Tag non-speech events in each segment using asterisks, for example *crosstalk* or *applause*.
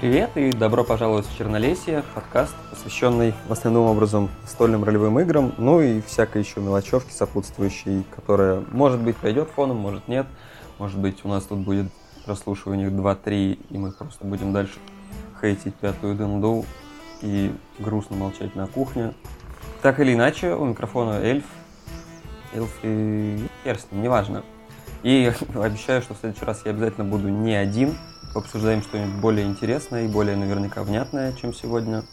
Привет и добро пожаловать в Чернолесье, подкаст, посвященный в основном образом стольным ролевым играм, ну и всякой еще мелочевки сопутствующей, которая, может быть, пойдет фоном, может нет, может быть, у нас тут будет прослушивание 2-3, и мы просто будем дальше хейтить пятую дынду и грустно молчать на кухне. Так или иначе, у микрофона эльф, эльф и перстень, неважно. И *laughs* обещаю, что в следующий раз я обязательно буду не один, обсуждаем что-нибудь более интересное и более наверняка внятное, чем сегодня.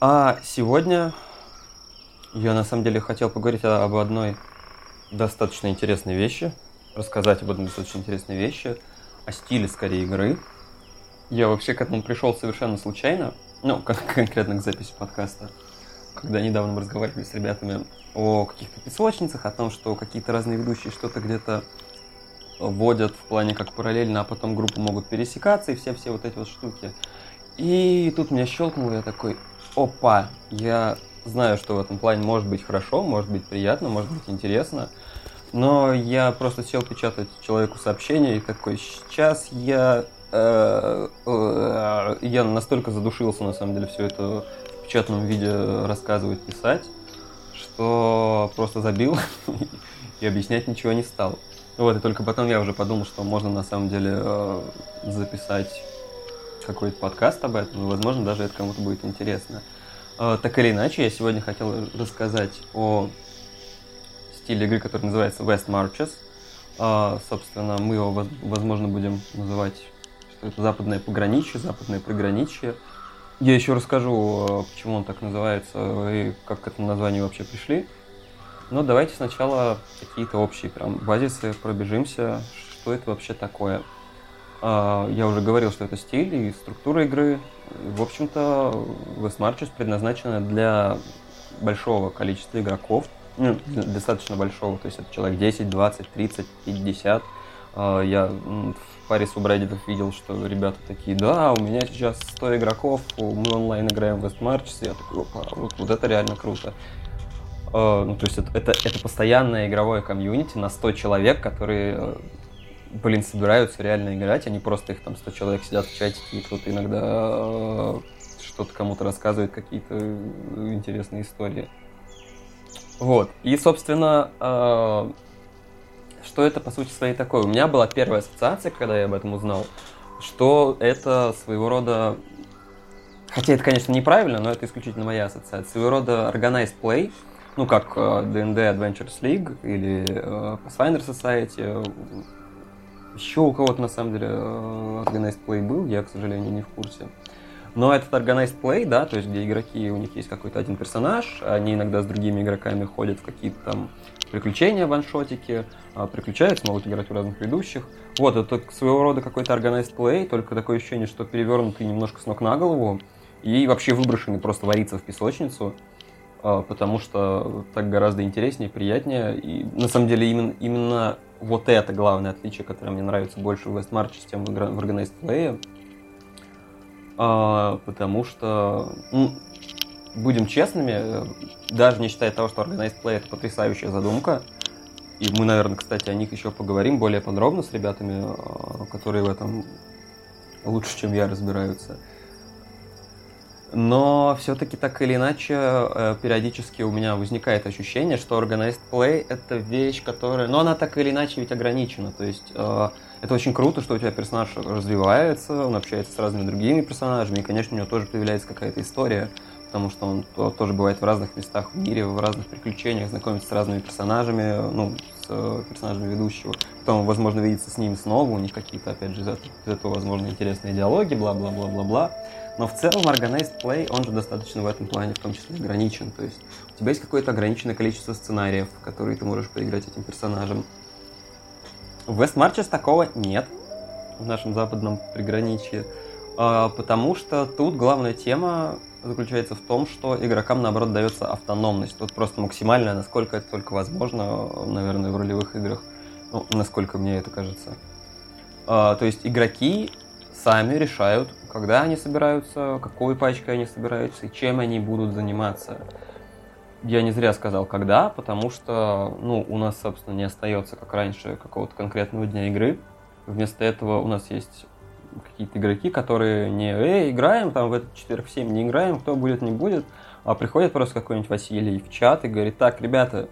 А сегодня я на самом деле хотел поговорить об одной достаточно интересной вещи, рассказать об одной достаточно интересной вещи, о стиле скорее игры. Я вообще к этому пришел совершенно случайно, ну, *laughs* конкретно к записи подкаста, когда недавно мы разговаривали с ребятами о каких-то песочницах, о том, что какие-то разные ведущие что-то где-то вводят в плане как параллельно, а потом группы могут пересекаться и все-все вот эти вот штуки. И тут меня щелкнуло, я такой, опа, я знаю, что в этом плане может быть хорошо, может быть приятно, может быть интересно, но я просто сел печатать человеку сообщение и такой, сейчас я... Э, э, я настолько задушился, на самом деле, все это в печатном виде рассказывать, писать, что просто забил *laughs* и объяснять ничего не стал. Вот, и только потом я уже подумал, что можно на самом деле э, записать какой-то подкаст об этом, и, возможно, даже это кому-то будет интересно. Э, так или иначе, я сегодня хотел рассказать о стиле игры, который называется West Marches. Э, собственно, мы его, возможно, будем называть, что это западное пограничье, западное приграничье. Я еще расскажу, почему он так называется и как к этому названию вообще пришли. Но давайте сначала какие-то общие прям базисы пробежимся, что это вообще такое. А, я уже говорил, что это стиль и структура игры. В общем-то, West Marches предназначена для большого количества игроков, ну, достаточно большого, то есть это человек 10, 20, 30, 50. Я в паре субреддитов видел, что ребята такие, да, у меня сейчас 100 игроков, мы онлайн играем в West Marches, я такой, опа, вот, вот это реально круто. Э, ну, то есть это, это, это постоянное игровое комьюнити на 100 человек, которые, э, блин, собираются реально играть, они просто их там 100 человек сидят в чатике, и кто-то иногда э, что-то кому-то рассказывает, какие-то интересные истории. Вот. И, собственно, что это по сути своей такое? У меня была первая ассоциация, когда я об этом узнал, что это своего рода Хотя это, конечно, неправильно, но это исключительно моя ассоциация. Своего рода organized play, ну, как D&D э, Adventures League или э, Pathfinder Society. Еще у кого-то, на самом деле, э, Organized Play был, я, к сожалению, не в курсе. Но этот Organized Play, да, то есть где игроки, у них есть какой-то один персонаж, они иногда с другими игроками ходят в какие-то там приключения, ваншотики, приключаются, могут играть у разных ведущих. Вот, это своего рода какой-то Organized Play, только такое ощущение, что перевернутый немножко с ног на голову и вообще выброшенный просто вариться в песочницу. А, потому что так гораздо интереснее, приятнее. И на самом деле именно, именно вот это главное отличие, которое мне нравится больше в Westmarch, чем в Organized Play. А, потому что, ну, будем честными, даже не считая того, что Organized Play это потрясающая задумка, и мы, наверное, кстати, о них еще поговорим более подробно с ребятами, а, которые в этом лучше, чем я, разбираются. Но все-таки так или иначе, э, периодически у меня возникает ощущение, что Organized Play — это вещь, которая... Но она так или иначе ведь ограничена. То есть э, это очень круто, что у тебя персонаж развивается, он общается с разными другими персонажами, и, конечно, у него тоже появляется какая-то история, потому что он тоже бывает в разных местах в мире, в разных приключениях, знакомится с разными персонажами, ну, с э, персонажами ведущего. Потом, возможно, видится с ними снова, у них какие-то, опять же, из этого возможно, интересные диалоги, бла-бла-бла-бла-бла. Но в целом Organized Play, он же достаточно в этом плане в том числе ограничен. То есть у тебя есть какое-то ограниченное количество сценариев, которые ты можешь поиграть этим персонажем. В West Marches такого нет в нашем западном приграничье, а, потому что тут главная тема заключается в том, что игрокам, наоборот, дается автономность. Тут просто максимальная, насколько это только возможно, наверное, в ролевых играх, ну, насколько мне это кажется. А, то есть игроки сами решают, когда они собираются, какой пачкой они собираются и чем они будут заниматься. Я не зря сказал когда, потому что ну, у нас, собственно, не остается, как раньше, какого-то конкретного дня игры. Вместо этого у нас есть какие-то игроки, которые не «Эй, играем, там в этот четверг в 7 не играем, кто будет, не будет», а приходит просто какой-нибудь Василий в чат и говорит, так, ребята,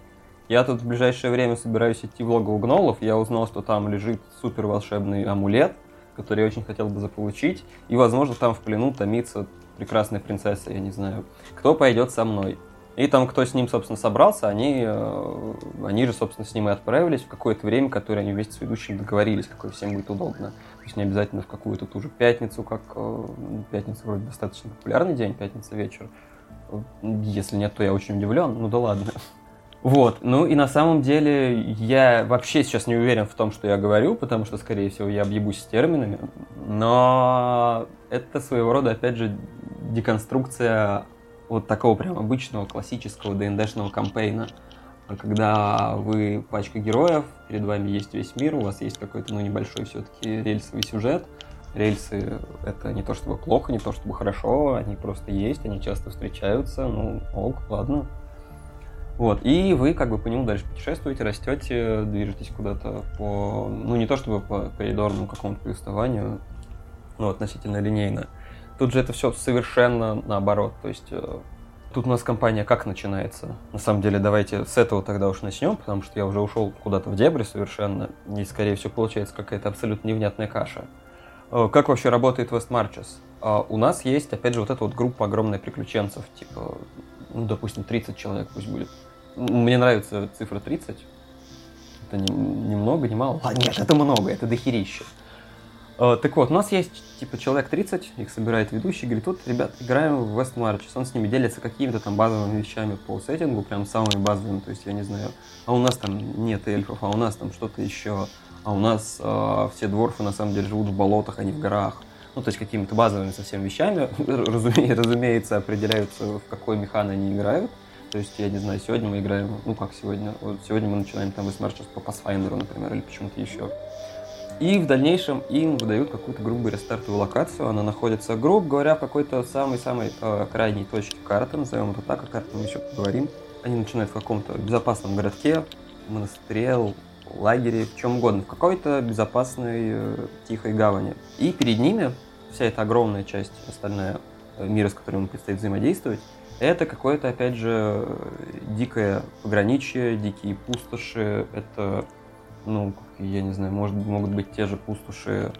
я тут в ближайшее время собираюсь идти в логово гнолов, я узнал, что там лежит супер волшебный амулет, который я очень хотел бы заполучить, и, возможно, там в плену томится прекрасная принцесса, я не знаю. Кто пойдет со мной? И там, кто с ним, собственно, собрался, они, э, они же, собственно, с ним и отправились в какое-то время, которое они вместе с ведущим договорились, какое всем будет удобно. То есть не обязательно в какую-то ту же пятницу, как э, пятница вроде достаточно популярный день, пятница вечер. Если нет, то я очень удивлен, ну да ладно. Вот, ну и на самом деле я вообще сейчас не уверен в том, что я говорю, потому что, скорее всего, я объебусь с терминами, но это своего рода, опять же, деконструкция вот такого прям обычного классического ДНДшного кампейна, когда вы пачка героев, перед вами есть весь мир, у вас есть какой-то, ну, небольшой все-таки рельсовый сюжет. Рельсы — это не то чтобы плохо, не то чтобы хорошо, они просто есть, они часто встречаются, ну, ок, ладно, вот, и вы как бы по нему дальше путешествуете, растете, движетесь куда-то по, ну не то чтобы по коридорному какому-то повествованию, но относительно линейно. Тут же это все совершенно наоборот, то есть э, тут у нас компания как начинается? На самом деле давайте с этого тогда уж начнем, потому что я уже ушел куда-то в дебри совершенно, и скорее всего получается какая-то абсолютно невнятная каша. Э, как вообще работает West Marches? Э, у нас есть, опять же, вот эта вот группа огромная приключенцев, типа ну, допустим, 30 человек пусть будет. Мне нравится цифра 30. Это не, не много, не мало. А, нет, это много, это дохерища. Uh, так вот, у нас есть, типа, человек 30, их собирает ведущий, говорит, тут, ребят, играем в West Marches. Он с ними делится какими-то там базовыми вещами по сеттингу, прям самыми базовыми, то есть, я не знаю, а у нас там нет эльфов, а у нас там что-то еще, а у нас uh, все дворфы, на самом деле, живут в болотах, а не в горах ну, то есть какими-то базовыми совсем вещами, *laughs* разуме, разумеется, определяются, в какой механ они играют. То есть, я не знаю, сегодня мы играем, ну как сегодня, вот сегодня мы начинаем там высмарчивать по Pathfinder, например, или почему-то еще. И в дальнейшем им выдают какую-то, грубо говоря, стартовую локацию. Она находится, грубо говоря, в какой-то самой-самой э, крайней точке карты, назовем это так, о карте мы еще поговорим. Они начинают в каком-то безопасном городке, монастыре, лагере, в чем угодно, в какой-то безопасной э, тихой гавани. И перед ними вся эта огромная часть, остальная э, мира, с которым им предстоит взаимодействовать, это какое-то, опять же, дикое пограничье, дикие пустоши. Это, ну, я не знаю, может, могут быть те же пустоши,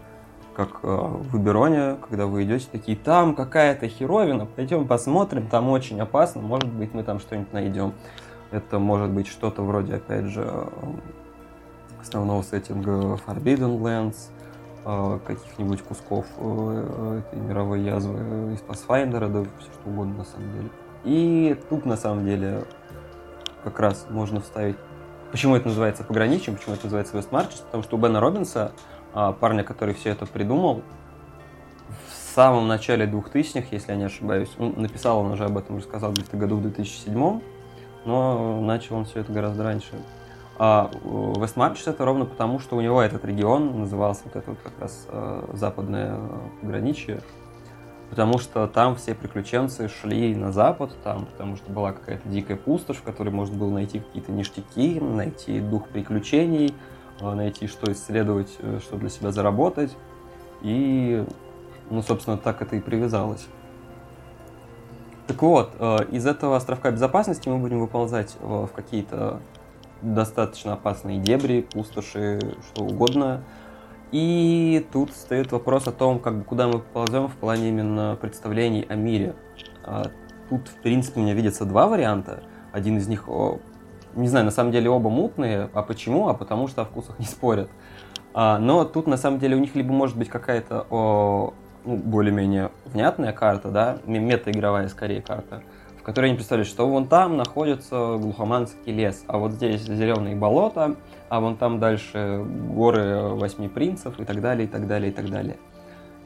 как э, в Ибероне, когда вы идете такие, там какая-то херовина, пойдем посмотрим, там очень опасно, может быть, мы там что-нибудь найдем. Это может быть что-то вроде, опять же, основного сеттинга Forbidden Lands, а, каких-нибудь кусков э, этой мировой язвы из Pathfinder, да все что угодно на самом деле. И тут на самом деле как раз можно вставить Почему это называется пограничьем, почему это называется West Marches? Потому что у Бена Робинса, а, парня, который все это придумал, в самом начале 2000-х, если я не ошибаюсь, он написал, он уже об этом рассказал где-то году в 2007 но начал он все это гораздо раньше. А Вестмарчес это ровно потому, что у него этот регион назывался вот это вот как раз э, западное пограничье, потому что там все приключенцы шли на запад, там, потому что была какая-то дикая пустошь, в которой можно было найти какие-то ништяки, найти дух приключений, э, найти, что исследовать, э, что для себя заработать. И, ну, собственно, так это и привязалось. Так вот, из этого островка безопасности мы будем выползать в какие-то достаточно опасные дебри, пустоши, что угодно. И тут встает вопрос о том, как бы, куда мы ползем в плане именно представлений о мире. А, тут, в принципе, у меня видятся два варианта. Один из них, не знаю, на самом деле оба мутные. А почему? А потому что о вкусах не спорят. А, но тут, на самом деле, у них либо может быть какая-то ну, более-менее внятная карта, да, мета-игровая скорее карта, в которой они представляют, что вон там находится глухоманский лес, а вот здесь зеленые болота, а вон там дальше горы восьми принцев и так далее, и так далее, и так далее.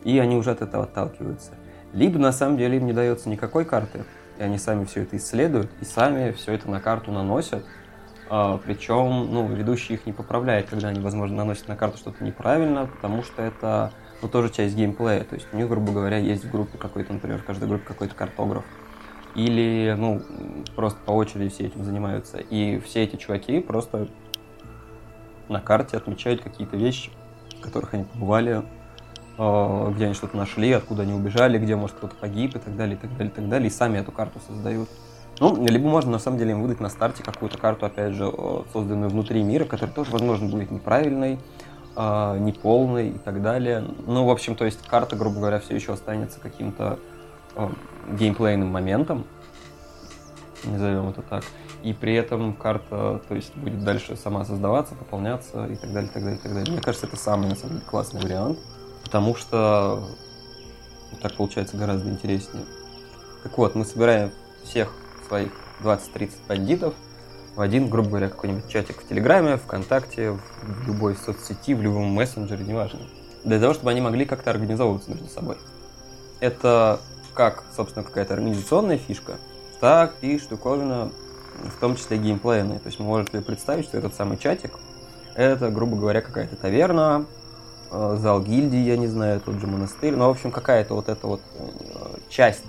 И они уже от этого отталкиваются. Либо на самом деле им не дается никакой карты, и они сами все это исследуют, и сами все это на карту наносят. А, причем, ну, ведущий их не поправляет, когда они, возможно, наносят на карту что-то неправильно, потому что это ну, тоже часть геймплея. То есть у них, грубо говоря, есть в группе какой-то, например, в каждой группе какой-то картограф, или, ну, просто по очереди все этим занимаются. И все эти чуваки просто на карте отмечают какие-то вещи, в которых они побывали, э, где они что-то нашли, откуда они убежали, где, может, кто-то погиб и так далее, и так далее, и так далее, и сами эту карту создают. Ну, либо можно, на самом деле, им выдать на старте какую-то карту, опять же, созданную внутри мира, которая тоже, возможно, будет неправильной, э, неполной и так далее. Ну, в общем, то есть карта, грубо говоря, все еще останется каким-то э, геймплейным моментом, назовем это так. И при этом карта, то есть, будет дальше сама создаваться, пополняться и так далее, так далее, так далее. Мне кажется, это самый, на самом деле, классный вариант, потому что так получается гораздо интереснее. Так вот, мы собираем всех своих 20-30 бандитов в один, грубо говоря, какой-нибудь чатик в Телеграме, ВКонтакте, в любой соцсети, в любом мессенджере, неважно. Для того, чтобы они могли как-то организовываться между собой. Это как, собственно, какая-то организационная фишка, так и штуковина, в том числе геймплейная. То есть вы можете представить, что этот самый чатик, это, грубо говоря, какая-то таверна, э, зал гильдии, я не знаю, тот же монастырь, ну, в общем, какая-то вот эта вот э, часть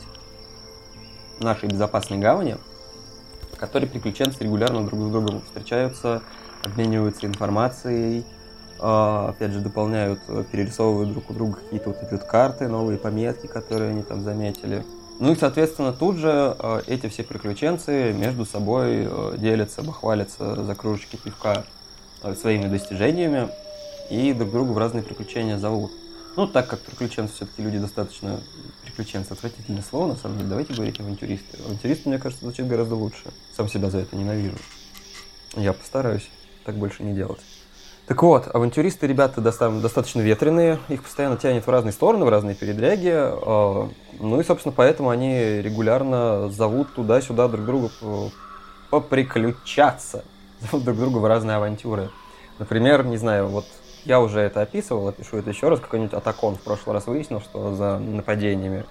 нашей безопасной гавани, в которой приключенцы регулярно друг с другом встречаются, обмениваются информацией, а, опять же, дополняют, э, перерисовывают друг у друга какие-то вот эти вот карты, новые пометки, которые они там заметили. Ну и, соответственно, тут же э, эти все приключенцы между собой э, делятся, бахвалятся за кружечки пивка своими достижениями и друг друга в разные приключения зовут. Ну, так как приключенцы все-таки люди достаточно... Приключенцы — отвратительное слово, на самом деле. Давайте говорить авантюристы. Авантюристы, мне кажется, звучит гораздо лучше. Сам себя за это ненавижу. Я постараюсь так больше не делать. Так вот, авантюристы, ребята, достаточно ветреные, их постоянно тянет в разные стороны, в разные передряги. А, ну и, собственно, поэтому они регулярно зовут туда-сюда друг друга поприключаться, *laughs* зовут друг друга в разные авантюры. Например, не знаю, вот я уже это описывал, опишу это еще раз. Какой-нибудь Атакон в прошлый раз выяснил, что за нападениями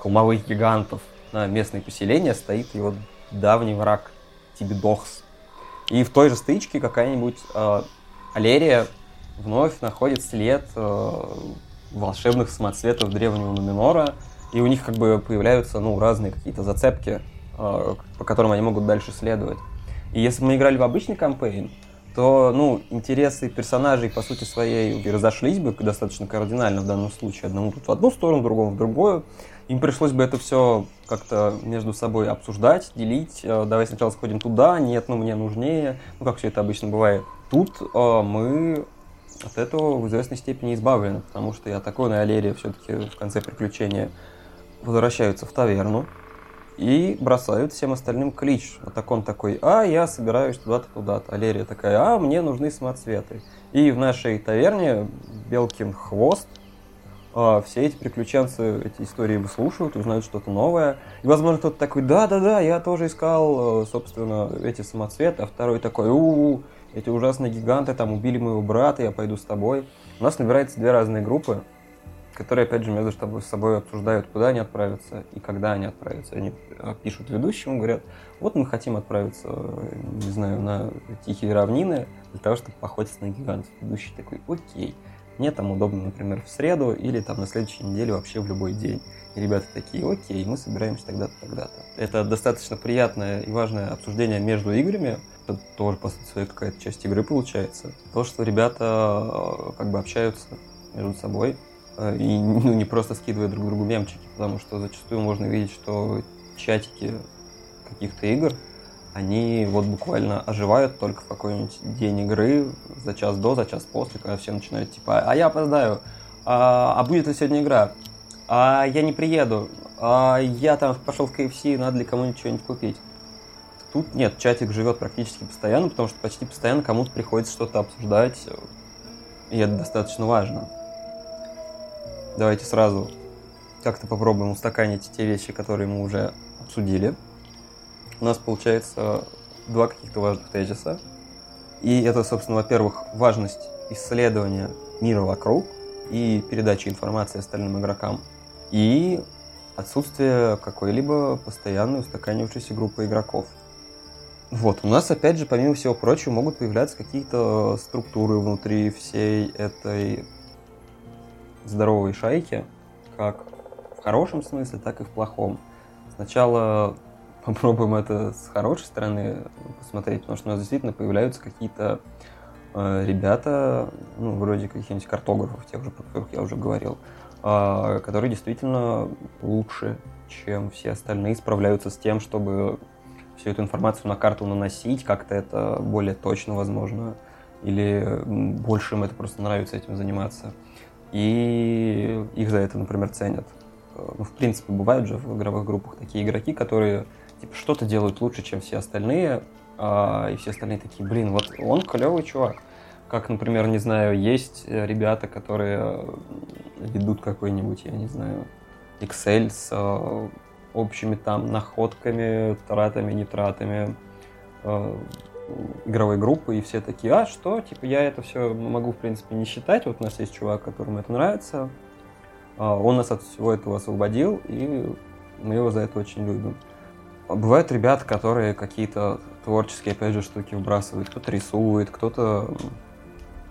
холмовых гигантов на местные поселения стоит его давний враг Тибидохс. И в той же стычке какая-нибудь э, Алерия вновь находит след э, волшебных самоцветов древнего Нуминора, и у них как бы появляются ну, разные какие-то зацепки, э, по которым они могут дальше следовать. И если мы играли в обычный кампейн, то, ну, интересы персонажей, по сути своей, разошлись бы достаточно кардинально в данном случае. Одному тут в одну сторону, другому в другую. Им пришлось бы это все как-то между собой обсуждать, делить. Э, давай сначала сходим туда, нет, ну мне нужнее. Ну, как все это обычно бывает. Тут э, мы от этого в известной степени избавлены, потому что я такой на Алерия все-таки в конце приключения возвращаются в таверну и бросают всем остальным клич. Вот так он такой, а, я собираюсь туда-то, туда-то. Алерия такая, а, мне нужны самоцветы. И в нашей таверне Белкин хвост, а, все эти приключенцы эти истории выслушивают, узнают что-то новое. И, возможно, кто-то такой, да-да-да, я тоже искал, э, собственно, эти самоцветы, а второй такой, у, -у эти ужасные гиганты там убили моего брата, я пойду с тобой. У нас набирается две разные группы, которые, опять же, между собой обсуждают, куда они отправятся и когда они отправятся. Они а, пишут ведущему, говорят, вот мы хотим отправиться, не знаю, на тихие равнины для того, чтобы поохотиться на гигантов. Ведущий такой, окей, мне там удобно, например, в среду или там на следующей неделе вообще в любой день. И ребята такие, окей, мы собираемся тогда-то, тогда-то. Это достаточно приятное и важное обсуждение между играми. Это тоже, по сути, какая-то часть игры получается. То, что ребята э, как бы общаются между собой, Э, и *laughs* ну, не просто скидывая друг другу мемчики, потому что зачастую можно видеть, что чатики каких-то игр, они вот буквально оживают только в какой-нибудь день игры, за час до, за час после, когда все начинают типа, а я опоздаю, а, а будет ли сегодня игра, а я не приеду, а я там пошел в KFC, надо ли кому-нибудь что-нибудь купить. Тут нет, чатик живет практически постоянно, потому что почти постоянно кому-то приходится что-то обсуждать, и это достаточно важно. Давайте сразу как-то попробуем устаканить те вещи, которые мы уже обсудили. У нас получается два каких-то важных тезиса. И это, собственно, во-первых, важность исследования мира вокруг и передачи информации остальным игрокам. И отсутствие какой-либо постоянной устаканившейся группы игроков. Вот, у нас, опять же, помимо всего прочего, могут появляться какие-то структуры внутри всей этой здоровой шайки, как в хорошем смысле, так и в плохом. Сначала *laughs* попробуем это с хорошей стороны посмотреть, потому что у нас действительно появляются какие-то э, ребята, ну, вроде каких-нибудь картографов, тех же, про которых я уже говорил, э, которые действительно лучше, чем все остальные, справляются с тем, чтобы всю эту информацию на карту наносить, как-то это более точно возможно, или больше им это просто нравится этим заниматься. И их за это, например, ценят. Э, ну, в принципе, бывают же в игровых группах такие игроки, которые типа, что-то делают лучше, чем все остальные, а, и все остальные такие, блин, вот он клевый чувак. Как, например, не знаю, есть ребята, которые ведут какой-нибудь, я не знаю, Excel с э, общими там находками, тратами, нетратами э, игровой группы, и все такие, а что, типа, я это все могу, в принципе, не считать, вот у нас есть чувак, которому это нравится, э, он нас от всего этого освободил, и мы его за это очень любим. Бывают ребята, которые какие-то творческие, опять же, штуки выбрасывают, кто-то рисует, кто-то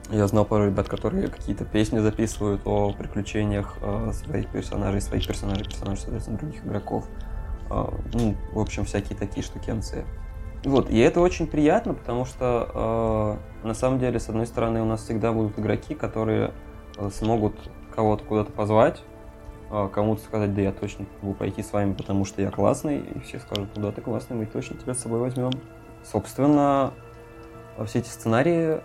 я знал пару ребят, которые какие-то песни записывают о приключениях э, своих персонажей, своих персонажей, персонажей, соответственно, других игроков. Э, ну, в общем, всякие такие штукенции. Вот, и это очень приятно, потому что э, на самом деле, с одной стороны, у нас всегда будут игроки, которые э, смогут кого-то куда-то позвать, э, кому-то сказать, да я точно могу пойти с вами, потому что я классный, и все скажут, ну да, ты классный, мы точно тебя с собой возьмем. Собственно, все эти сценарии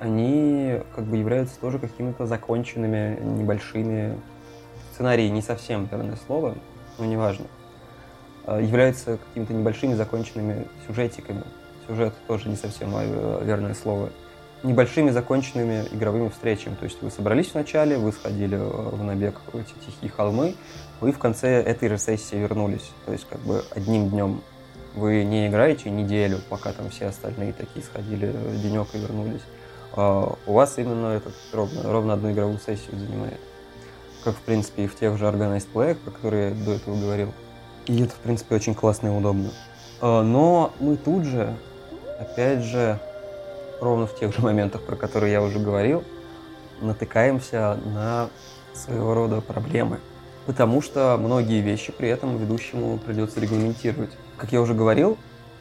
они как бы являются тоже какими-то законченными небольшими сценарии, не совсем верное слово, но неважно, а, являются какими-то небольшими законченными сюжетиками. Сюжет тоже не совсем а, верное слово. Небольшими законченными игровыми встречами. То есть вы собрались вначале, вы сходили а, в набег в эти тихие холмы, вы в конце этой же сессии вернулись. То есть как бы одним днем вы не играете неделю, пока там все остальные такие сходили денек и вернулись у вас именно этот ровно, ровно одну игровую сессию занимает. Как, в принципе, и в тех же Organized Play, про которые я до этого говорил. И это, в принципе, очень классно и удобно. А, но мы тут же, опять же, ровно в тех же моментах, про которые я уже говорил, натыкаемся на своего рода проблемы. Потому что многие вещи при этом ведущему придется регламентировать. Как я уже говорил,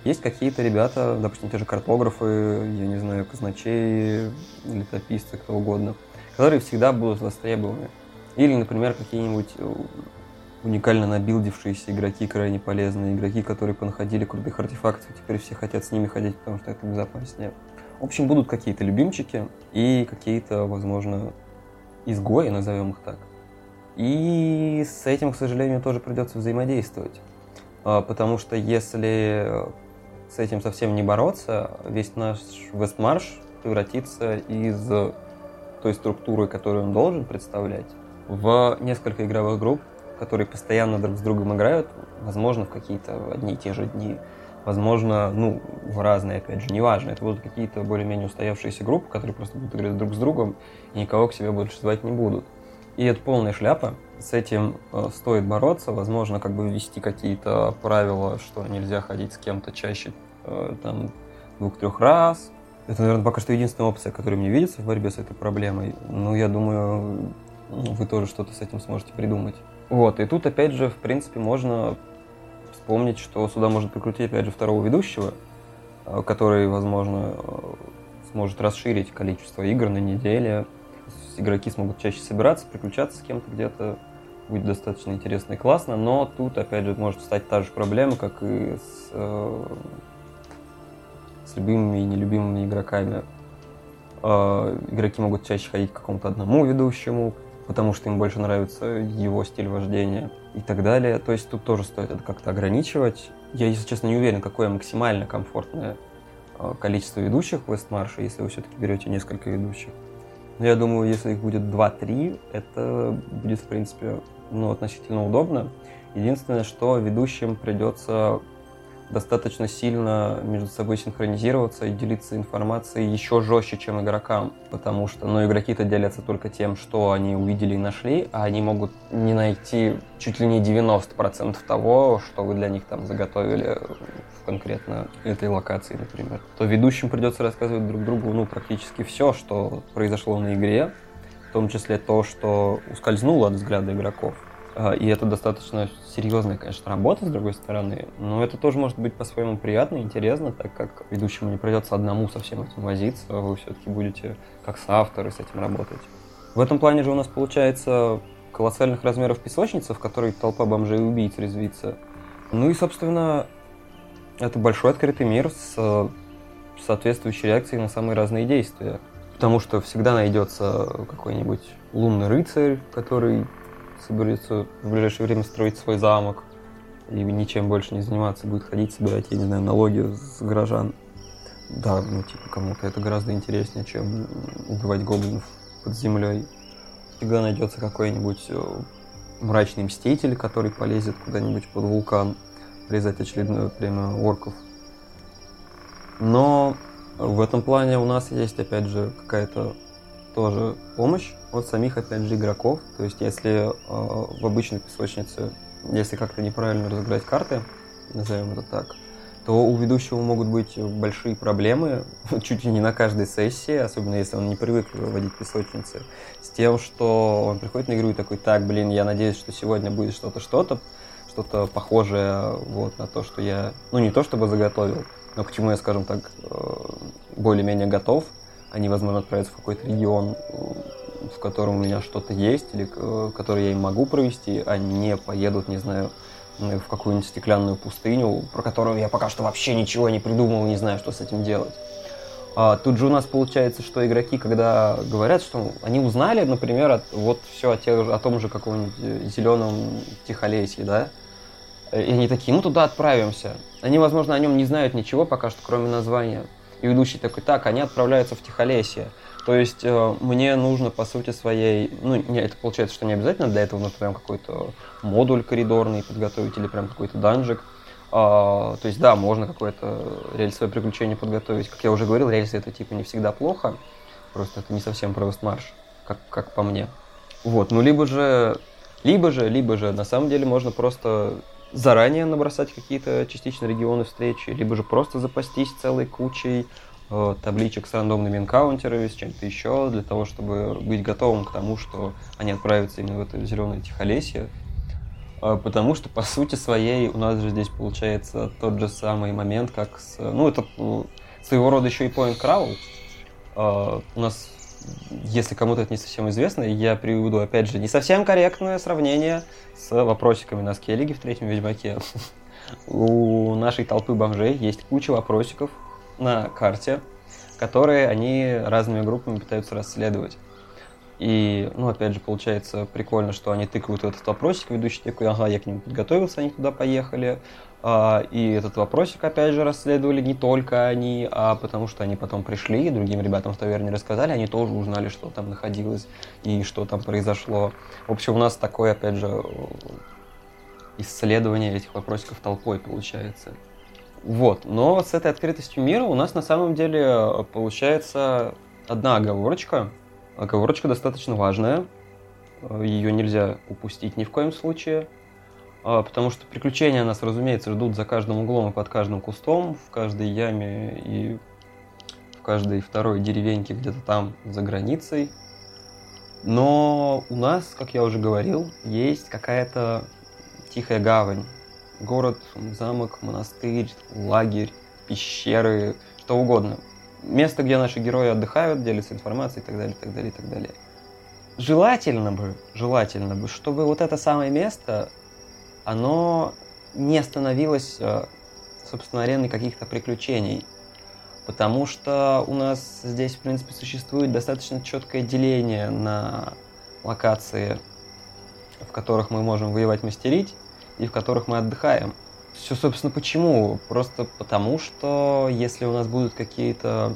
есть какие-то ребята, допустим, те же картографы, я не знаю, казначеи, летописцы, кто угодно, которые всегда будут востребованы. Или, например, какие-нибудь э, уникально набилдившиеся игроки, крайне полезные игроки, которые понаходили крутых артефактов, и теперь все хотят с ними ходить, потому что это безопаснее. В общем, будут какие-то любимчики и какие-то, возможно, изгои, назовем их так. И с этим, к сожалению, тоже придется взаимодействовать. А, потому что если с этим совсем не бороться, весь наш Вестмарш превратится из той структуры, которую он должен представлять, в несколько игровых групп, которые постоянно друг с другом играют, возможно, в какие-то одни и те же дни, возможно, ну, в разные, опять же, неважно. Это будут какие-то более-менее устоявшиеся группы, которые просто будут играть друг с другом и никого к себе больше звать не будут. И это полная шляпа. С этим э, стоит бороться. Возможно, как бы ввести какие-то правила, что нельзя ходить с кем-то чаще э, там двух-трех раз. Это, наверное, пока что единственная опция, которая мне видится в борьбе с этой проблемой. Ну, я думаю, вы тоже что-то с этим сможете придумать. Вот, и тут, опять же, в принципе, можно вспомнить, что сюда можно прикрутить, опять же, второго ведущего, э, который, возможно, сможет расширить количество игр на неделе, игроки смогут чаще собираться, приключаться с кем-то где-то, будет достаточно интересно и классно, но тут, опять же, может стать та же проблема, как и с, э, с любимыми и нелюбимыми игроками. Э, игроки могут чаще ходить к какому-то одному ведущему, потому что им больше нравится его стиль вождения и так далее. То есть тут тоже стоит это как-то ограничивать. Я, если честно, не уверен, какое максимально комфортное э, количество ведущих в Вестмарше, если вы все-таки берете несколько ведущих. Но я думаю, если их будет 2-3, это будет, в принципе, ну, относительно удобно. Единственное, что ведущим придется достаточно сильно между собой синхронизироваться и делиться информацией еще жестче, чем игрокам. Потому что, ну, игроки-то делятся только тем, что они увидели и нашли, а они могут не найти чуть ли не 90% того, что вы для них там заготовили в конкретно этой локации, например. То ведущим придется рассказывать друг другу, ну, практически все, что произошло на игре, в том числе то, что ускользнуло от взгляда игроков. А, и это достаточно серьезная, конечно, работа, с другой стороны. Но это тоже может быть по-своему приятно и интересно, так как ведущему не придется одному со всем этим возиться. Вы все-таки будете как соавторы с этим работать. В этом плане же у нас получается колоссальных размеров песочница, в которой толпа бомжей и убийц резвится. Ну и, собственно, это большой открытый мир с соответствующей реакцией на самые разные действия. Потому что всегда найдется какой-нибудь лунный рыцарь, который соберется в ближайшее время строить свой замок и ничем больше не заниматься, будет ходить, собирать, я не знаю, налоги с горожан. Да, ну типа кому-то это гораздо интереснее, чем убивать гоблинов под землей. Всегда найдется какой-нибудь э, мрачный мститель, который полезет куда-нибудь под вулкан, резать очередное племя орков. Но в этом плане у нас есть, опять же, какая-то тоже помощь от самих, опять же, игроков. То есть, если э, в обычной песочнице, если как-то неправильно разыграть карты, назовем это так, то у ведущего могут быть большие проблемы, *laughs* чуть ли не на каждой сессии, особенно если он не привык выводить песочницы, с тем, что он приходит на игру и такой, так, блин, я надеюсь, что сегодня будет что-то, что-то, что-то похожее вот на то, что я, ну не то чтобы заготовил, но к чему я, скажем так, э, более-менее готов, они, возможно, отправятся в какой-то регион, в котором у меня что-то есть, или э, который я им могу провести, а не поедут, не знаю, в какую-нибудь стеклянную пустыню, про которую я пока что вообще ничего не придумал не знаю, что с этим делать. А, тут же у нас получается, что игроки, когда говорят, что они узнали, например, от, вот все о, тех, о том же каком-нибудь э, зеленом Тихолесье, да, и они такие, мы туда отправимся. Они, возможно, о нем не знают ничего пока что, кроме названия. И ведущий такой, так, они отправляются в Тихолесье. То есть э, мне нужно, по сути своей, ну, не, это получается, что не обязательно для этого нужно прям какой-то модуль коридорный подготовить или прям какой-то данжик. А, то есть, да, можно какое-то рельсовое приключение подготовить. Как я уже говорил, рельсы это типа не всегда плохо, просто это не совсем марш, как, как по мне. Вот, ну либо же, либо же, либо же, на самом деле можно просто заранее набросать какие-то частично регионы встречи, либо же просто запастись целой кучей э, табличек с рандомными энкаунтерами, с чем-то еще, для того, чтобы быть готовым к тому, что они отправятся именно в это зеленое тихолесье. Э, потому что, по сути своей, у нас же здесь получается тот же самый момент, как с... Ну, это ну, своего рода еще и point crawl. Э, у нас если кому-то это не совсем известно, я приведу, опять же, не совсем корректное сравнение с вопросиками на скеллиге в третьем Ведьмаке. *laughs* У нашей толпы бомжей есть куча вопросиков на карте, которые они разными группами пытаются расследовать. И, ну, опять же, получается прикольно, что они тыкают этот вопросик, ведущий такой, ага, я к ним подготовился, они туда поехали. А, и этот вопросик, опять же, расследовали не только они, а потому что они потом пришли, и другим ребятам в таверне рассказали, они тоже узнали, что там находилось и что там произошло. В общем, у нас такое, опять же, исследование этих вопросиков толпой получается. Вот, но с этой открытостью мира у нас на самом деле получается одна оговорочка. Оговорочка достаточно важная, ее нельзя упустить ни в коем случае – потому что приключения нас, разумеется, ждут за каждым углом и под каждым кустом, в каждой яме и в каждой второй деревеньке где-то там за границей. Но у нас, как я уже говорил, есть какая-то тихая гавань. Город, замок, монастырь, лагерь, пещеры, что угодно. Место, где наши герои отдыхают, делятся информацией и так далее, и так далее, и так далее. Желательно бы, желательно бы, чтобы вот это самое место оно не становилось, э, собственно, ареной каких-то приключений. Потому что у нас здесь, в принципе, существует достаточно четкое деление на локации, в которых мы можем воевать, мастерить, и в которых мы отдыхаем. Все, собственно, почему? Просто потому, что если у нас будут какие-то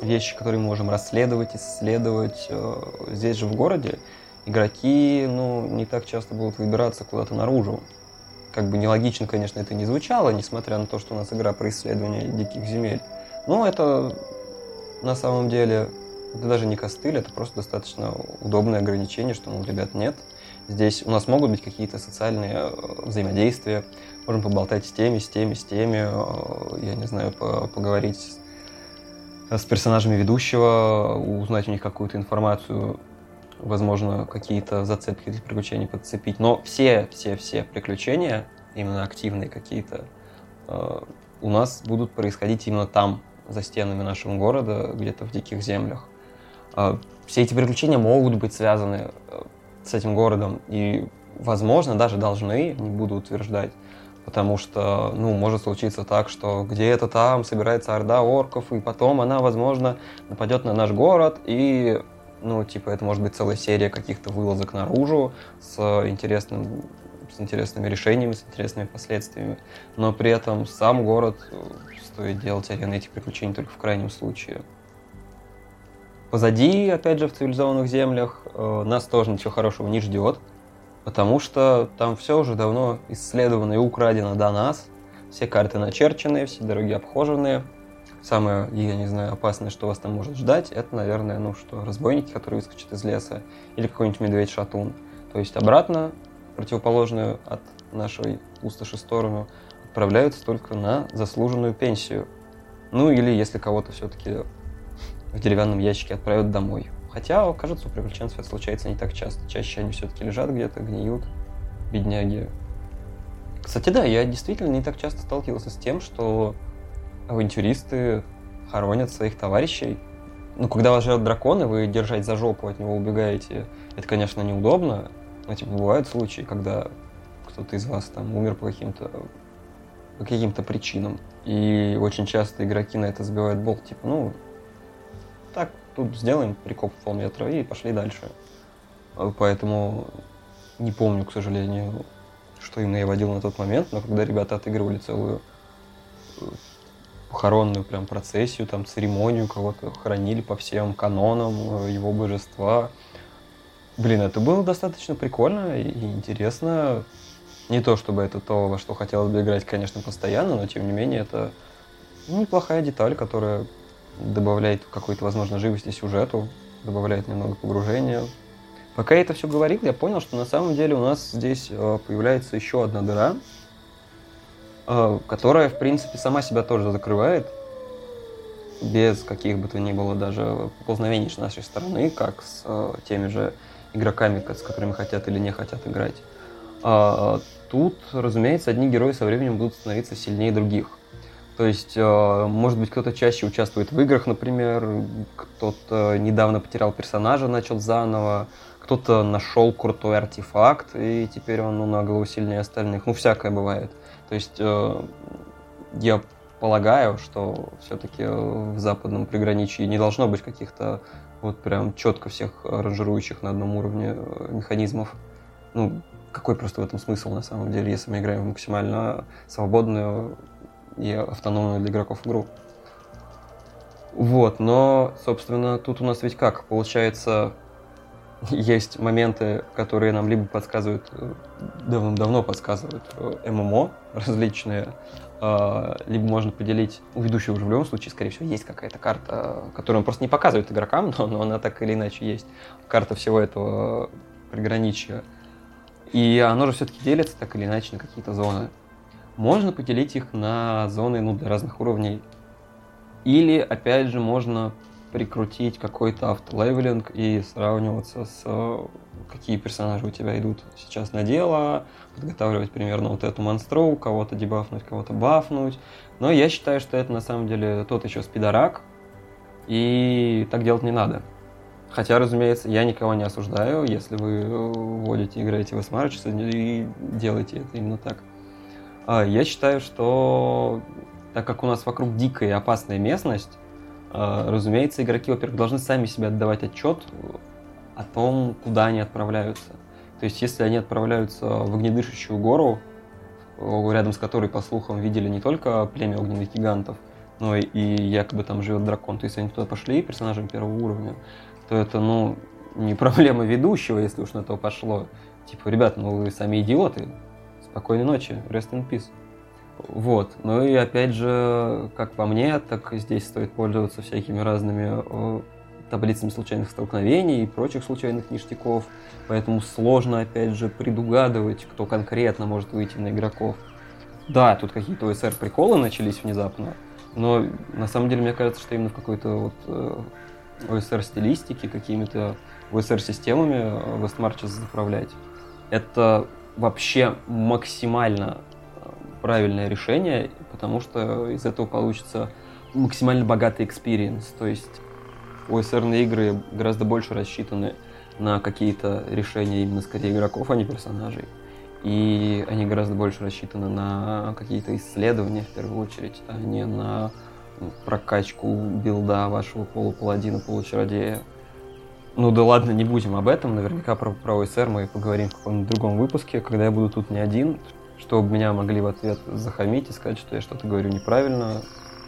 вещи, которые мы можем расследовать, исследовать э, здесь же в городе, игроки ну, не так часто будут выбираться куда-то наружу как бы нелогично, конечно, это не звучало, несмотря на то, что у нас игра про исследование диких земель. Но это на самом деле это даже не костыль, это просто достаточно удобное ограничение, что, ну, ребят, нет. Здесь у нас могут быть какие-то социальные э, взаимодействия, можем поболтать с теми, с теми, с теми, э, я не знаю, поговорить с персонажами ведущего, узнать у них какую-то информацию возможно, какие-то зацепки для приключений подцепить. Но все, все, все приключения, именно активные какие-то, э, у нас будут происходить именно там, за стенами нашего города, где-то в диких землях. Э, все эти приключения могут быть связаны э, с этим городом и, возможно, даже должны, не буду утверждать, потому что, ну, может случиться так, что где-то там собирается орда орков, и потом она, возможно, нападет на наш город, и ну, типа, это может быть целая серия каких-то вылазок наружу с интересным с интересными решениями, с интересными последствиями. Но при этом сам город э, стоит делать арены этих приключений только в крайнем случае. Позади, опять же, в цивилизованных землях э, нас тоже ничего хорошего не ждет, потому что там все уже давно исследовано и украдено до нас. Все карты начерчены, все дороги обхоженные, Самое, я не знаю, опасное, что вас там может ждать, это, наверное, ну что, разбойники, которые выскочат из леса, или какой-нибудь медведь-шатун. То есть обратно, противоположную от нашей пустоши сторону, отправляются только на заслуженную пенсию. Ну или если кого-то все-таки в деревянном ящике отправят домой. Хотя, кажется, у приключенцев это случается не так часто. Чаще они все-таки лежат где-то, гниют, бедняги. Кстати, да, я действительно не так часто сталкивался с тем, что авантюристы хоронят своих товарищей. Ну, когда вас ждет дракон, и вы держать за жопу от него убегаете, это, конечно, неудобно. Но, типа, бывают случаи, когда кто-то из вас там умер по каким-то по каким-то причинам. И очень часто игроки на это забивают болт, типа, ну, так, тут сделаем прикоп в полметра и пошли дальше. Поэтому не помню, к сожалению, что именно я водил на тот момент, но когда ребята отыгрывали целую похоронную прям процессию, там церемонию, кого-то хоронили по всем канонам э, его божества. Блин, это было достаточно прикольно и интересно. Не то, чтобы это то, во что хотелось бы играть, конечно, постоянно, но тем не менее это неплохая деталь, которая добавляет какой-то, возможно, живости сюжету, добавляет немного погружения. Пока я это все говорил, я понял, что на самом деле у нас здесь э, появляется еще одна дыра, которая, в принципе, сама себя тоже закрывает, без каких бы то ни было даже поползновений с нашей стороны, как с э, теми же игроками, с которыми хотят или не хотят играть. А, тут, разумеется, одни герои со временем будут становиться сильнее других. То есть, э, может быть, кто-то чаще участвует в играх, например, кто-то недавно потерял персонажа, начал заново, кто-то нашел крутой артефакт, и теперь он ну, на голову сильнее остальных. Ну, всякое бывает. То есть э, я полагаю, что все-таки в западном приграничье не должно быть каких-то вот прям четко всех ранжирующих на одном уровне э, механизмов. Ну, какой просто в этом смысл на самом деле, если мы играем в максимально свободную и автономную для игроков игру. Вот, но, собственно, тут у нас ведь как? Получается, *laughs* есть моменты, которые нам либо подсказывают, э, давно-давно подсказывают э, ММО различные, а, либо можно поделить, у ведущего уже в любом случае, скорее всего, есть какая-то карта, которую он просто не показывает игрокам, *laughs* но, но она так или иначе есть. Карта всего этого приграничья. И оно же все-таки делится так или иначе на какие-то зоны. Можно поделить их на зоны ну, для разных уровней. Или, опять же, можно прикрутить какой-то автолевелинг и сравниваться с э, какие персонажи у тебя идут сейчас на дело, подготавливать примерно вот эту монстру, кого-то дебафнуть, кого-то бафнуть. Но я считаю, что это на самом деле тот еще спидорак, и так делать не надо. Хотя, разумеется, я никого не осуждаю, если вы вводите, играете в Smarch и делаете это именно так. А, я считаю, что так как у нас вокруг дикая и опасная местность, разумеется, игроки, во-первых, должны сами себе отдавать отчет о том, куда они отправляются. То есть, если они отправляются в огнедышащую гору, рядом с которой, по слухам, видели не только племя огненных гигантов, но и якобы там живет дракон, то есть они туда пошли персонажем первого уровня, то это, ну, не *laughs* проблема ведущего, если уж на то пошло. Типа, ребят, ну вы сами идиоты. Спокойной ночи. Rest in peace. Вот. Ну и опять же, как по мне, так здесь стоит пользоваться всякими разными таблицами случайных столкновений и прочих случайных ништяков. Поэтому сложно, опять же, предугадывать, кто конкретно может выйти на игроков. Да, тут какие-то ОСР приколы начались внезапно, но на самом деле мне кажется, что именно в какой-то вот э, OSR-стилистики, какими-то OSR-системами Westmarches заправлять. Это вообще максимально э, правильное решение, потому что из этого получится максимально богатый experience. То есть OSR игры гораздо больше рассчитаны на какие-то решения именно скорее игроков, а не персонажей. И они гораздо больше рассчитаны на какие-то исследования, в первую очередь, а не на прокачку билда вашего полупаладина, получародея. Ну да ладно, не будем об этом. Наверняка про, про OSR мы поговорим в каком-нибудь другом выпуске, когда я буду тут не один, чтобы меня могли в ответ захамить и сказать, что я что-то говорю неправильно.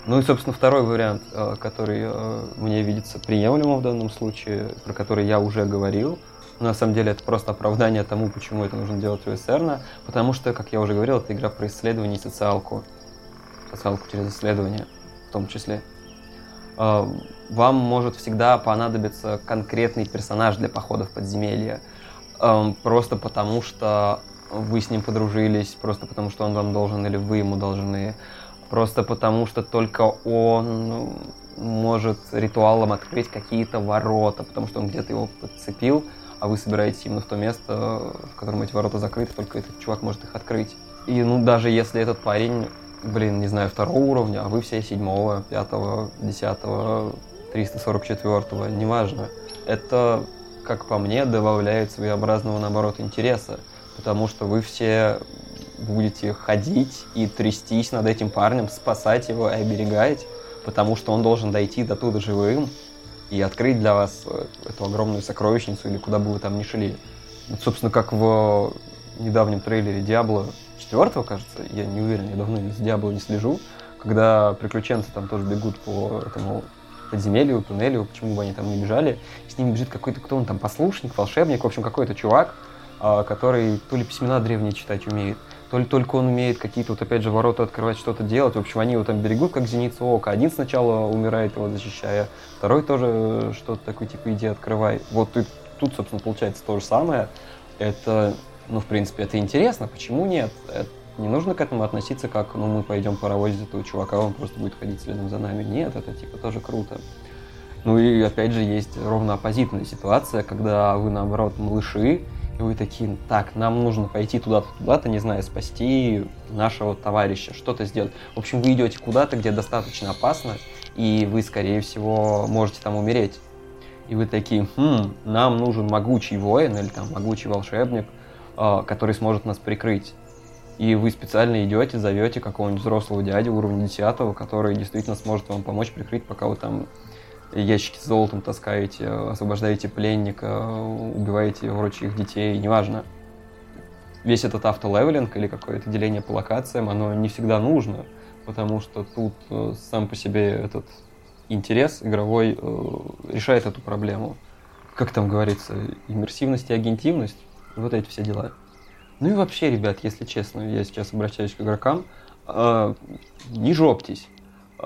Ну и, собственно, второй вариант, э, который э, мне видится приемлемым в данном случае, про который я уже говорил, на самом деле это просто оправдание тому, почему это нужно делать СРН, потому что, как я уже говорил, это игра про исследование и социалку. Социалку через исследование в том числе. Э, вам может всегда понадобиться конкретный персонаж для похода в подземелье. Просто потому что вы с ним подружились, просто потому что он вам должен или вы ему должны Просто потому, что только он ну, может ритуалом открыть какие-то ворота, потому что он где-то его подцепил, а вы собираетесь именно в то место, в котором эти ворота закрыты, только этот чувак может их открыть. И ну даже если этот парень, блин, не знаю, второго уровня, а вы все седьмого, пятого, десятого, 344-го, неважно. Это, как по мне, добавляет своеобразного, наоборот, интереса, потому что вы все будете ходить и трястись над этим парнем, спасать его и оберегать, потому что он должен дойти до туда живым и открыть для вас э, эту огромную сокровищницу или куда бы вы там ни шли. Вот, собственно, как в недавнем трейлере Диабло 4, кажется, я не уверен, я давно с Диабло не слежу, когда приключенцы там тоже бегут по этому подземелью, туннелю, почему бы они там не бежали, с ним бежит какой-то, кто он там, послушник, волшебник, в общем, какой-то чувак, который то ли письмена древние читать умеет, то ли только он умеет какие-то, вот опять же, ворота открывать, что-то делать. В общем, они его там берегут, как зеницу ока. Один сначала умирает, его защищая, второй тоже что-то такое, типа, иди открывай. Вот и тут, собственно, получается то же самое. Это, ну, в принципе, это интересно. Почему нет? Это, не нужно к этому относиться как, ну, мы пойдем паровозить этого чувака, он просто будет ходить следом за нами. Нет, это, типа, тоже круто. Ну и, опять же, есть ровно оппозитная ситуация, когда вы, наоборот, малыши, и вы такие, так, нам нужно пойти туда-то, туда-то, не знаю, спасти нашего товарища, что-то сделать. В общем, вы идете куда-то, где достаточно опасно, и вы, скорее всего, можете там умереть. И вы такие, хм, нам нужен могучий воин или там могучий волшебник, э, который сможет нас прикрыть. И вы специально идете, зовете какого-нибудь взрослого дядю уровня 10, который действительно сможет вам помочь прикрыть, пока вы там ящики с золотом таскаете, освобождаете пленника, убиваете врочих детей, неважно. Весь этот автолевелинг или какое-то деление по локациям, оно не всегда нужно, потому что тут э, сам по себе этот интерес игровой э, решает эту проблему. Как там говорится, иммерсивность и агентивность, вот эти все дела. Ну и вообще, ребят, если честно, я сейчас обращаюсь к игрокам, э, не жопьтесь.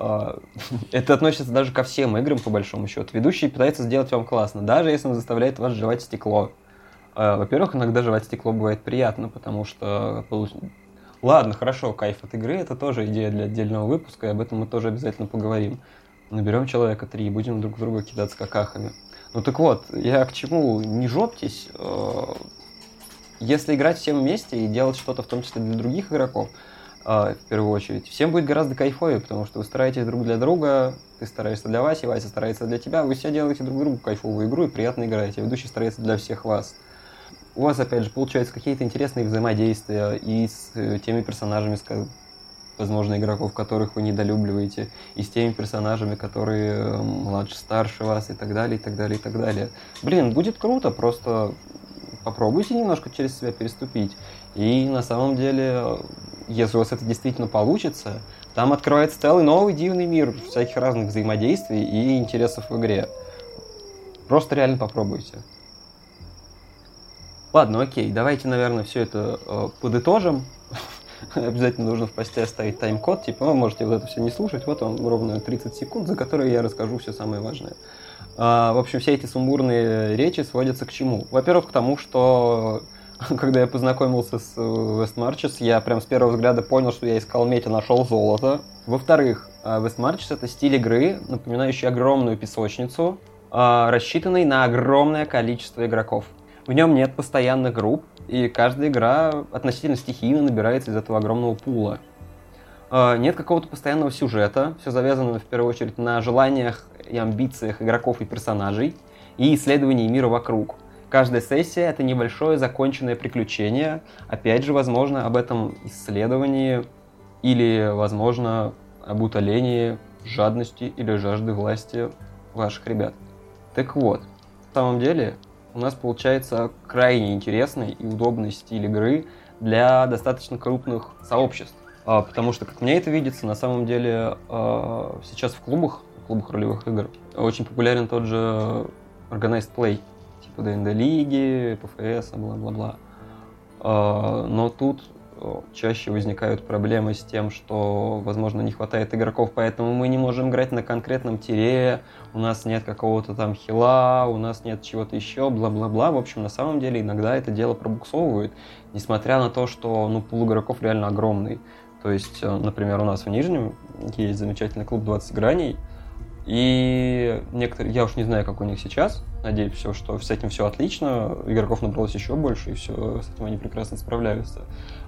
А, *laughs* это относится даже ко всем играм, по большому счету. Ведущий пытается сделать вам классно, даже если он заставляет вас жевать стекло. А, во-первых, иногда жевать стекло бывает приятно, потому что... Ладно, хорошо, кайф от игры, это тоже идея для отдельного выпуска, и об этом мы тоже обязательно поговорим. Наберем человека три и будем друг друга кидаться какахами. Ну так вот, я к чему? Не жопьтесь. А, если играть всем вместе и делать что-то в том числе для других игроков, в первую очередь, всем будет гораздо кайфовее, потому что вы стараетесь друг для друга, ты стараешься для Васи, Вася старается для тебя, вы все делаете друг другу кайфовую игру и приятно играете, ведущий старается для всех вас. У вас, опять же, получаются какие-то интересные взаимодействия и с э, теми персонажами, с, возможно, игроков, которых вы недолюбливаете, и с теми персонажами, которые э, младше, старше вас, и так далее, и так далее, и так далее. Блин, будет круто, просто попробуйте немножко через себя переступить. И на самом деле если у вас это действительно получится, там открывается целый новый дивный мир всяких разных взаимодействий и интересов в игре. Просто реально попробуйте. Ладно, окей, давайте, наверное, все это э, подытожим. *laughs* Обязательно нужно в посте оставить тайм-код, типа вы можете вот это все не слушать, вот он ровно 30 секунд, за которые я расскажу все самое важное. Э, в общем, все эти сумбурные речи сводятся к чему? Во-первых, к тому, что *laughs* когда я познакомился с э, я прям с первого взгляда понял, что я искал медь и нашел золото. Во-вторых, э, — это стиль игры, напоминающий огромную песочницу, рассчитанный на огромное количество игроков. В нем нет постоянных групп, и каждая игра относительно стихийно набирается из этого огромного пула. Нет какого-то постоянного сюжета, все завязано в первую очередь на желаниях и амбициях игроков и персонажей, и исследовании мира вокруг. Каждая сессия — это небольшое законченное приключение. Опять же, возможно, об этом исследовании или, возможно, об утолении жадности или жажды власти ваших ребят. Так вот, в самом деле у нас получается крайне интересный и удобный стиль игры для достаточно крупных сообществ. А, потому что, как мне это видится, на самом деле а, сейчас в клубах, в клубах ролевых игр, очень популярен тот же Organized Play, типа ДНД лиги, ПФС, бла-бла-бла. А, но тут чаще возникают проблемы с тем, что, возможно, не хватает игроков, поэтому мы не можем играть на конкретном тире, у нас нет какого-то там хила, у нас нет чего-то еще, бла-бла-бла. В общем, на самом деле иногда это дело пробуксовывает, несмотря на то, что ну, пул игроков реально огромный. То есть, э, например, у нас в Нижнем есть замечательный клуб 20 граней, и некоторые, я уж не знаю, как у них сейчас, надеюсь, все, что с этим все отлично, игроков набралось еще больше, и все, с этим они прекрасно справляются.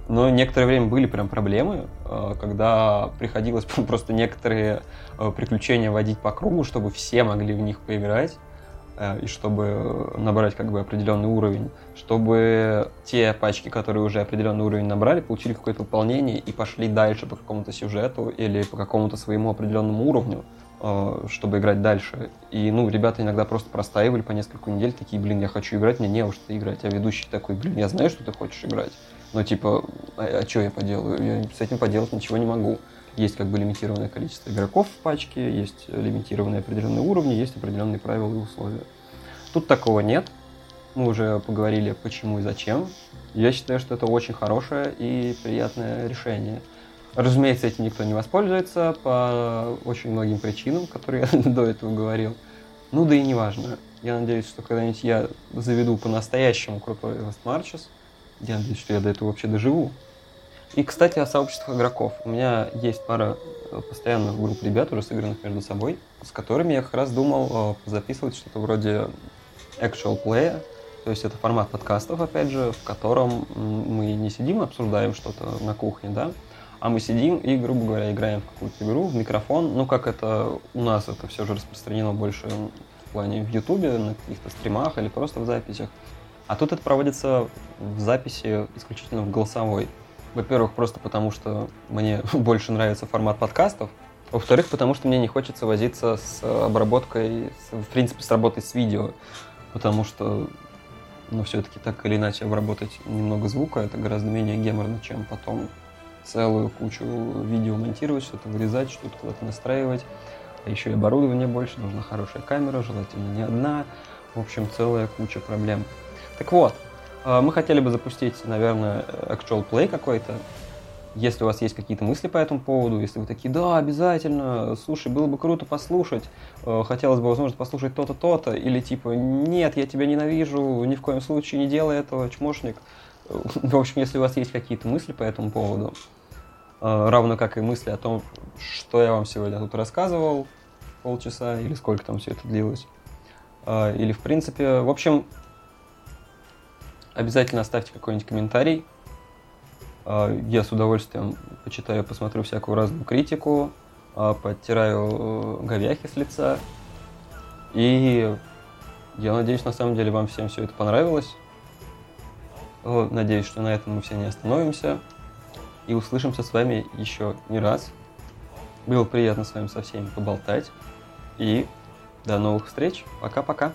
Но некоторое время были прям проблемы, э, когда приходилось *laughs* просто некоторые э, приключения водить по кругу, чтобы все могли в них поиграть э, и чтобы набрать как бы определенный уровень, чтобы те пачки, которые уже определенный уровень набрали, получили какое-то выполнение и пошли дальше по какому-то сюжету или по какому-то своему определенному уровню. Э, чтобы играть дальше. И, ну, ребята иногда просто простаивали по несколько недель, такие, блин, я хочу играть, мне не во что играть. А ведущий такой, блин, я знаю, что ты хочешь играть. Но, типа, а, а что я поделаю? Я с этим поделать ничего не могу. Есть как бы лимитированное количество игроков в пачке, есть лимитированные определенные уровни, есть определенные правила и условия. Тут такого нет. Мы уже поговорили, почему и зачем. Я считаю, что это очень хорошее и приятное решение. Разумеется, этим никто не воспользуется по очень многим причинам, которые я *laughs* до этого говорил. Ну да и не важно. Я надеюсь, что когда-нибудь я заведу по-настоящему крутой Last Marches. Я надеюсь, что я до этого вообще доживу. И, кстати, о сообществах игроков. У меня есть пара э, постоянных групп ребят, уже сыгранных между собой, с которыми я как раз думал э, записывать что-то вроде actual play, то есть это формат подкастов, опять же, в котором мы не сидим обсуждаем что-то на кухне, да, а мы сидим и, грубо говоря, играем в какую-то игру, в микрофон. Ну, как это у нас это все же распространено больше в плане в Ютубе, на каких-то стримах или просто в записях. А тут это проводится в записи исключительно в голосовой. Во-первых, просто потому что мне *laughs* больше нравится формат подкастов. Во-вторых, потому что мне не хочется возиться с обработкой, в принципе, с работой с видео. Потому что, ну, все-таки так или иначе обработать немного звука, это гораздо менее геморно, чем потом целую кучу видео монтировать, что-то вырезать, что-то куда-то настраивать. А еще и оборудование больше, нужна хорошая камера, желательно не одна. В общем, целая куча проблем. Так вот, э, мы хотели бы запустить, наверное, actual play какой-то. Если у вас есть какие-то мысли по этому поводу, если вы такие, да, обязательно, слушай, было бы круто послушать, э, хотелось бы, возможно, послушать то-то, то-то, или типа, нет, я тебя ненавижу, ни в коем случае не делай этого, чмошник, *laughs* В общем, если у вас есть какие-то мысли по этому поводу, э, равно как и мысли о том, что я вам сегодня тут рассказывал, полчаса или сколько там все это длилось, э, или в принципе, в общем, обязательно оставьте какой-нибудь комментарий. Э, я с удовольствием почитаю, посмотрю всякую разную критику, подтираю говяхи с лица. И я надеюсь, на самом деле вам всем все это понравилось. Надеюсь, что на этом мы все не остановимся. И услышимся с вами еще не раз. Было приятно с вами со всеми поболтать. И до новых встреч. Пока-пока.